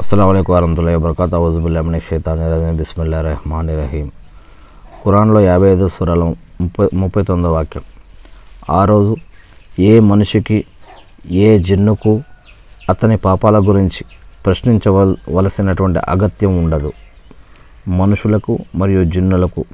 అస్సలం అయికు వరహతుల్లా వబర్కాత్ అవుజుబుల్లామిని షేతాన్ రజీం బిస్మిల్లా రెహమాన్ రహీం ఖురాన్లో యాభై ఐదు సురాల ముప్పై ముప్పై తొమ్మిదో వాక్యం. ఆ రోజు ఏ మనిషికి ఏ జిన్నుకు అతని పాపాల గురించి ప్రశ్నించవలసినటువంటి అగత్యం ఉండదు. మనుషులకు మరియు జిన్నులకు